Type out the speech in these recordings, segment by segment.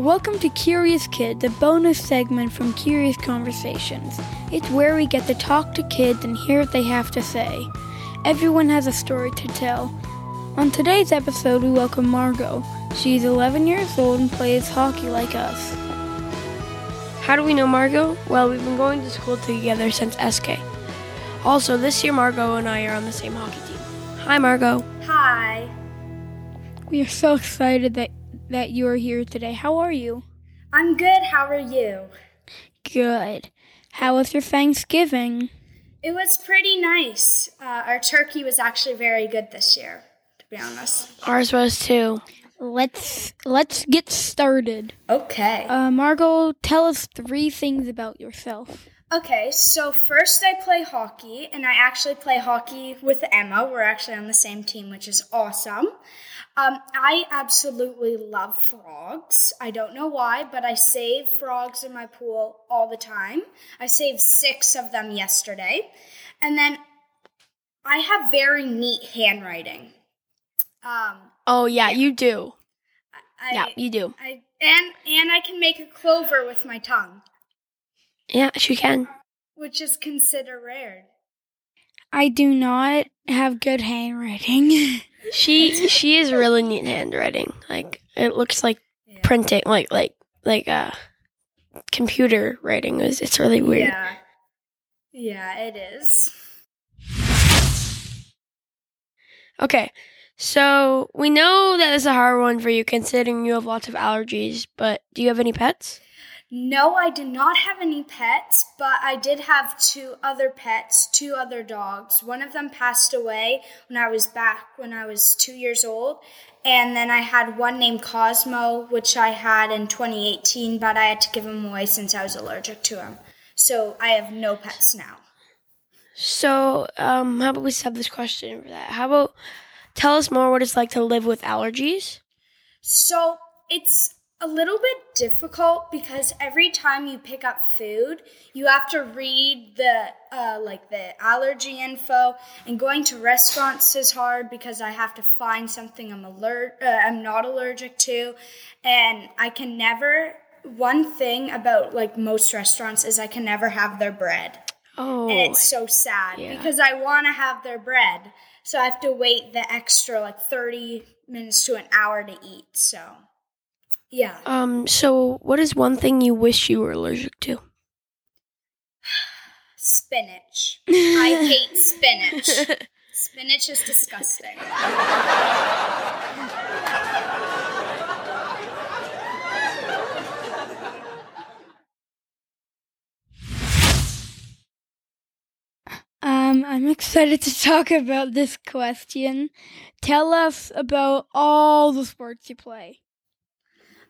Welcome to Curious Kid, the bonus segment from Curious Conversations. It's where we get to talk to kids and hear what they have to say. Everyone has a story to tell. On today's episode, we welcome Margot. She's 11 years old and plays hockey like us. How do we know Margot? Well, we've been going to school together since SK. Also, this year Margot and I are on the same hockey team. Hi, Margot. Hi. We are so excited that, that you are here today. How are you? I'm good. How are you? Good. How was your Thanksgiving? It was pretty nice. Uh, our turkey was actually very good this year, to be honest. Ours was too. Let's let's get started. Okay. Uh, Margot, tell us three things about yourself. Okay, so first I play hockey, and I actually play hockey with Emma. We're actually on the same team, which is awesome. Um, I absolutely love frogs. I don't know why, but I save frogs in my pool all the time. I saved six of them yesterday. And then I have very neat handwriting. Um, Oh yeah, you do. I, Yeah, you do. I and and I can make a clover with my tongue, Yeah, she can. which is considered rare. I do not have good handwriting. She she is really neat handwriting. Like it looks like Yeah. printing, like like like uh computer writing. It's, it's really weird. Yeah. Yeah, it is. Okay, so we know that is a hard one for you, considering you have lots of allergies. But do you have any pets? No, I did not have any pets, but I did have two other pets, two other dogs. One of them passed away when I was back when I was two years old. And then I had one named Cosmo, which I had in 2018, but I had to give him away since I was allergic to him. So I have no pets now. So, um, how about we have this question for that? How about tell us more what it's like to live with allergies? So it's a little bit difficult because every time you pick up food, you have to read the uh, like the allergy info. And going to restaurants is hard because I have to find something I'm alert uh, I'm not allergic to, and I can never. One thing about like most restaurants is I can never have their bread. Oh, And it's so sad yeah. because I want to have their bread. So I have to wait the extra like 30 minutes to an hour to eat. So, yeah. um, so what is one thing you wish you were allergic to? Spinach. I hate spinach. Spinach is disgusting. Um, I'm excited to talk about this question. Tell us about all the sports you play.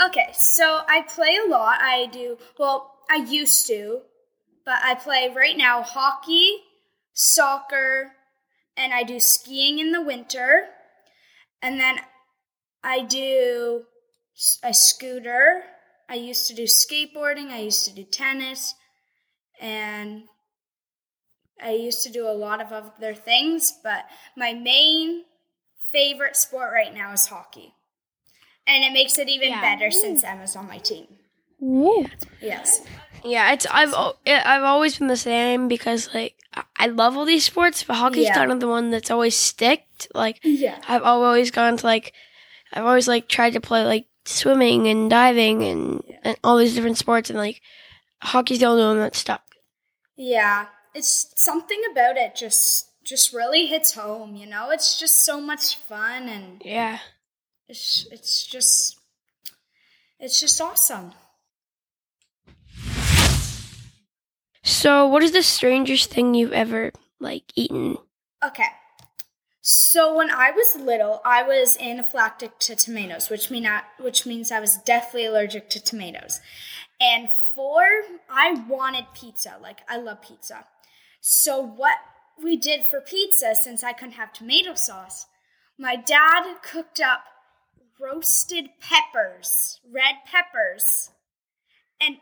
Okay, so I play a lot. I do, well, I used to, but I play right now hockey, soccer, and I do skiing in the winter. And then I do a scooter. I used to do skateboarding. I used to do tennis. And I used to do a lot of other things, but my main favorite sport right now is hockey. And it makes it even Yeah. better since Emma's on my team. Woo. Yes. Yeah, it's I've I've always been the same because like I- love all these sports, but hockey's Yeah. kind of the one that's always sticked. Like Yeah. I've always gone to like I've always like tried to play like swimming and diving and, and all these different sports and like hockey's the only one that's stuck. Yeah. It's something about it just just really hits home, you know? It's just so much fun and Yeah. It's it's just it's just awesome. So, what is the strangest thing you've ever like eaten? Okay. So when I was little, I was anaphylactic to tomatoes, which mean I, which means I was deathly allergic to tomatoes. And for I wanted pizza, like I love pizza. So what we did for pizza, since I couldn't have tomato sauce, my dad cooked up roasted peppers, red peppers, and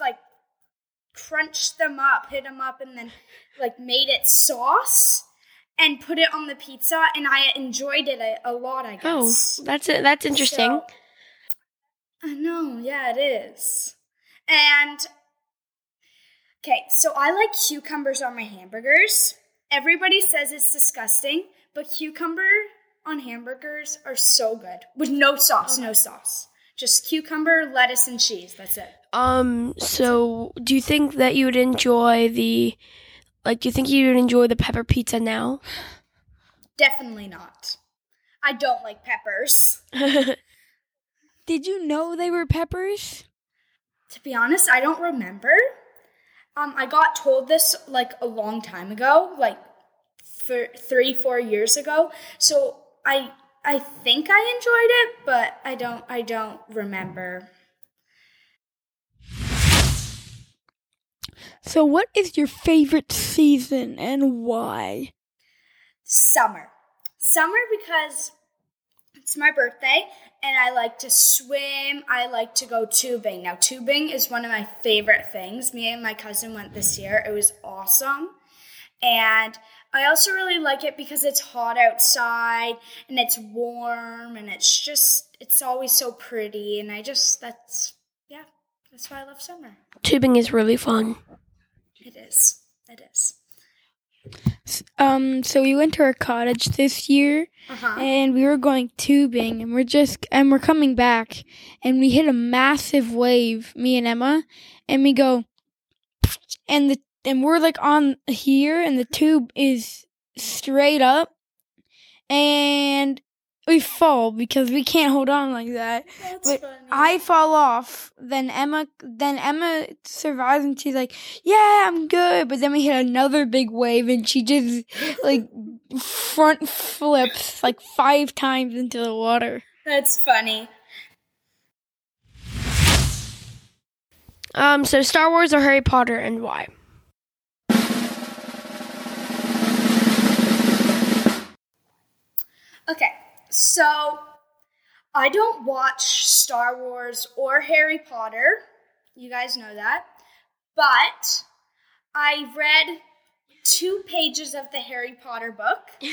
like crunched them up, hit them up, and then like made it sauce and put it on the pizza. And I enjoyed it a, a lot. I oh, guess. Oh, that's it. That's interesting. So, I know, yeah, it is. And okay, so I like cucumbers on my hamburgers. Everybody says it's disgusting, but cucumber on hamburgers are so good with no sauce, no sauce. Just cucumber, lettuce, and cheese. That's it. Um, so do you think that you would enjoy the, like, do you think you would enjoy the pepper pizza now? Definitely not. I don't like peppers. Did you know they were peppers? To be honest, I don't remember. Um, I got told this like a long time ago, like for three, four years ago. So I I think I enjoyed it, but I don't I don't remember. So, what is your favorite season and why? Summer. Summer because it's my birthday and I like to swim. I like to go tubing. Now, tubing is one of my favorite things. Me and my cousin went this year. It was awesome. And I also really like it because it's hot outside and it's warm and it's just, it's always so pretty. And I just, that's, yeah, that's why I love summer. Tubing is really fun. It is. It is. Um, so we went to our cottage this year, Uh-huh. and we were going tubing, and we're just and we're coming back, and we hit a massive wave, me and Emma, and we go, and the and we're like on here, and the tube is straight up, and we fall because we can't hold on like that. That's But funny. I fall off. Then Emma, then Emma survives, and she's like, "Yeah, I'm good." But then we hit another big wave, and she just like front flips like five times into the water. That's funny. Um, so Star Wars or Harry Potter and why? So I don't watch Star Wars or Harry Potter. You guys know that. But I read two pages of the Harry Potter book and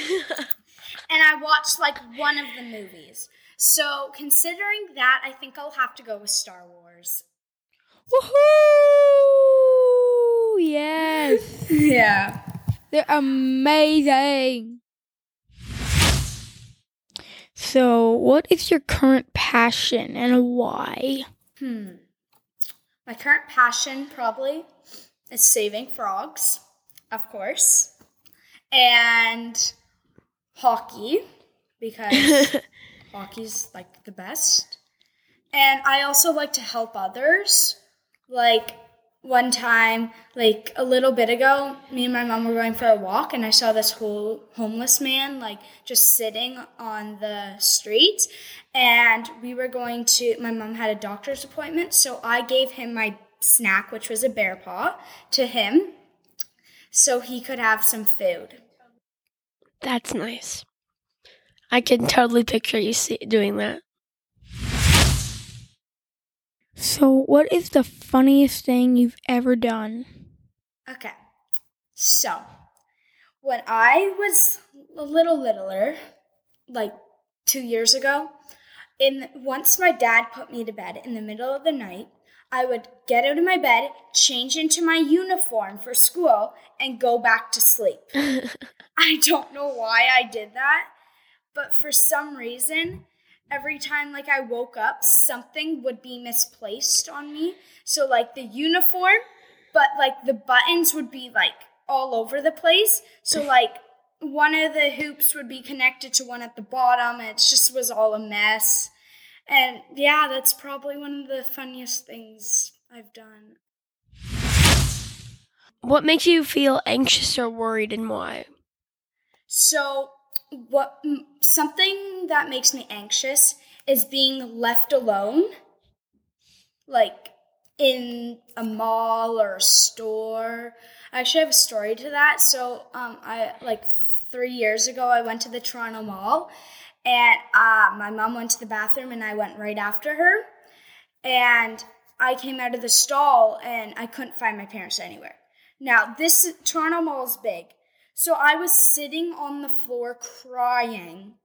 I watched like one of the movies. So, considering that, I think I'll have to go with Star Wars. Woohoo! Yes, Yeah. they're amazing. So, what is your current passion and why? Hmm. My current passion probably is saving frogs, of course, and hockey because hockey's like the best. And I also like to help others. Like one time, like a little bit ago, me and my mom were going for a walk and I saw this whole homeless man like just sitting on the street and we were going to my mom had a doctor's appointment, so I gave him my snack which was a bear paw to him so he could have some food. That's nice. I can totally picture you doing that. So, what is the funniest thing you've ever done? Okay. So, when I was a little littler, like 2 years ago, in once my dad put me to bed in the middle of the night, I would get out of my bed, change into my uniform for school, and go back to sleep. I don't know why I did that, but for some reason, every time like I woke up, something would be misplaced on me. So like the uniform, but like the buttons would be like all over the place. So like one of the hoops would be connected to one at the bottom. And it just was all a mess. And yeah, that's probably one of the funniest things I've done. What makes you feel anxious or worried and why? So, what something that makes me anxious is being left alone, like in a mall or a store. I actually have a story to that. So, um, I like three years ago, I went to the Toronto Mall, and uh, my mom went to the bathroom, and I went right after her, and I came out of the stall, and I couldn't find my parents anywhere. Now, this Toronto Mall is big. So I was sitting on the floor crying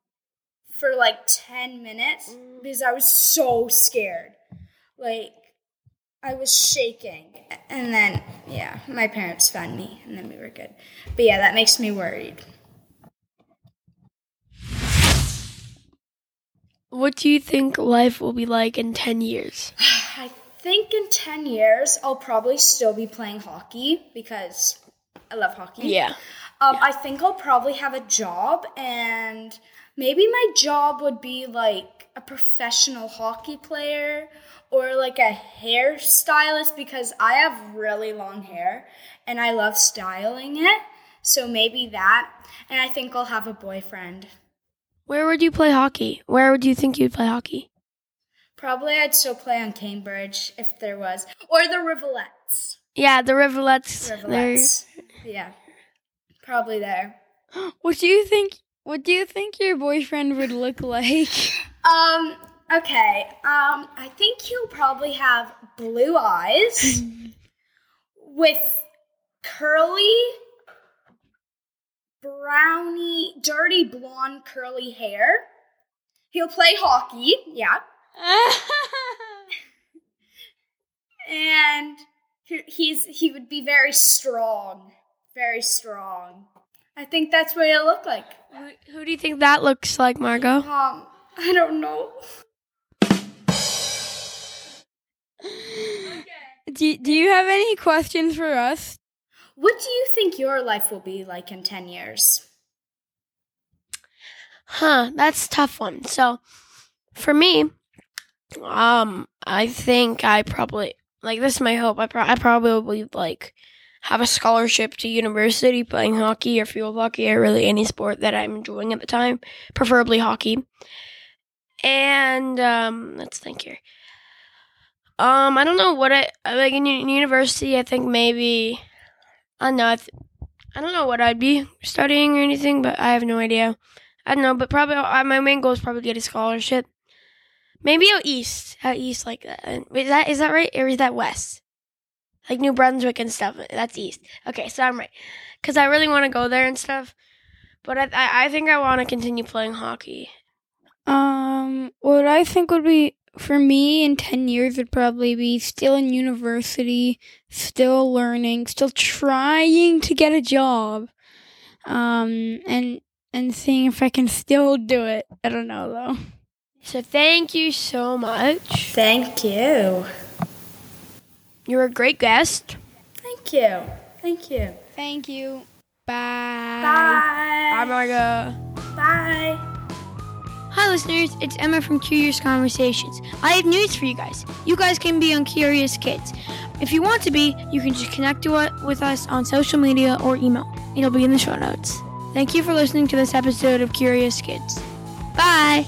for like 10 minutes mm. because I was so scared. like I was shaking. And then, yeah, my parents found me and then we were good. But yeah, that makes me worried. What do you think life will be like in 10 years? I think in 10 years, I'll probably still be playing hockey because I love hockey. Yeah. Um, I think I'll probably have a job, and maybe my job would be like a professional hockey player or like a hairstylist because I have really long hair and I love styling it. So maybe that. And I think I'll have a boyfriend. Where would you play hockey? Where would you think you'd play hockey? Probably I'd still play on Cambridge if there was. Or the Rivulettes. Yeah, the Rivulettes. Rivulettes. Yeah. Probably there. What do you think? What do you think your boyfriend would look like? Um. Okay. Um. I think he'll probably have blue eyes with curly, browny, dirty blonde curly hair. He'll play hockey. Yeah. and he- he's he would be very strong. Very strong. I think that's what it looked like. Who, who do you think that looks like, Margot? Um. I don't know. do, do you have any questions for us? What do you think your life will be like in 10 years? Huh, that's a tough one. So, for me, um, I think I probably like this is my hope. I, pro- I probably like have a scholarship to university playing hockey or field hockey or really any sport that I'm enjoying at the time, preferably hockey. And um, let's think here. Um, I don't know what I like in university. I think maybe I don't know. I, th- I don't know what I'd be studying or anything, but I have no idea. I don't know, but probably uh, my main goal is probably get a scholarship. Maybe out east, out east like that. Is that is that right, or is that west? Like New Brunswick and stuff. That's east. Okay, so I'm right, because I really want to go there and stuff. But I I, I think I want to continue playing hockey. Um, what I think would be for me in 10 years would probably be still in university, still learning, still trying to get a job. Um, and and seeing if I can still do it. I don't know though. So thank you so much. Thank you. You're a great guest. Thank you. Thank you. Thank you. Bye. Bye. Bye, Margot. Bye. Hi, listeners. It's Emma from Curious Conversations. I have news for you guys. You guys can be on Curious Kids. If you want to be, you can just connect to it with us on social media or email. It'll be in the show notes. Thank you for listening to this episode of Curious Kids. Bye.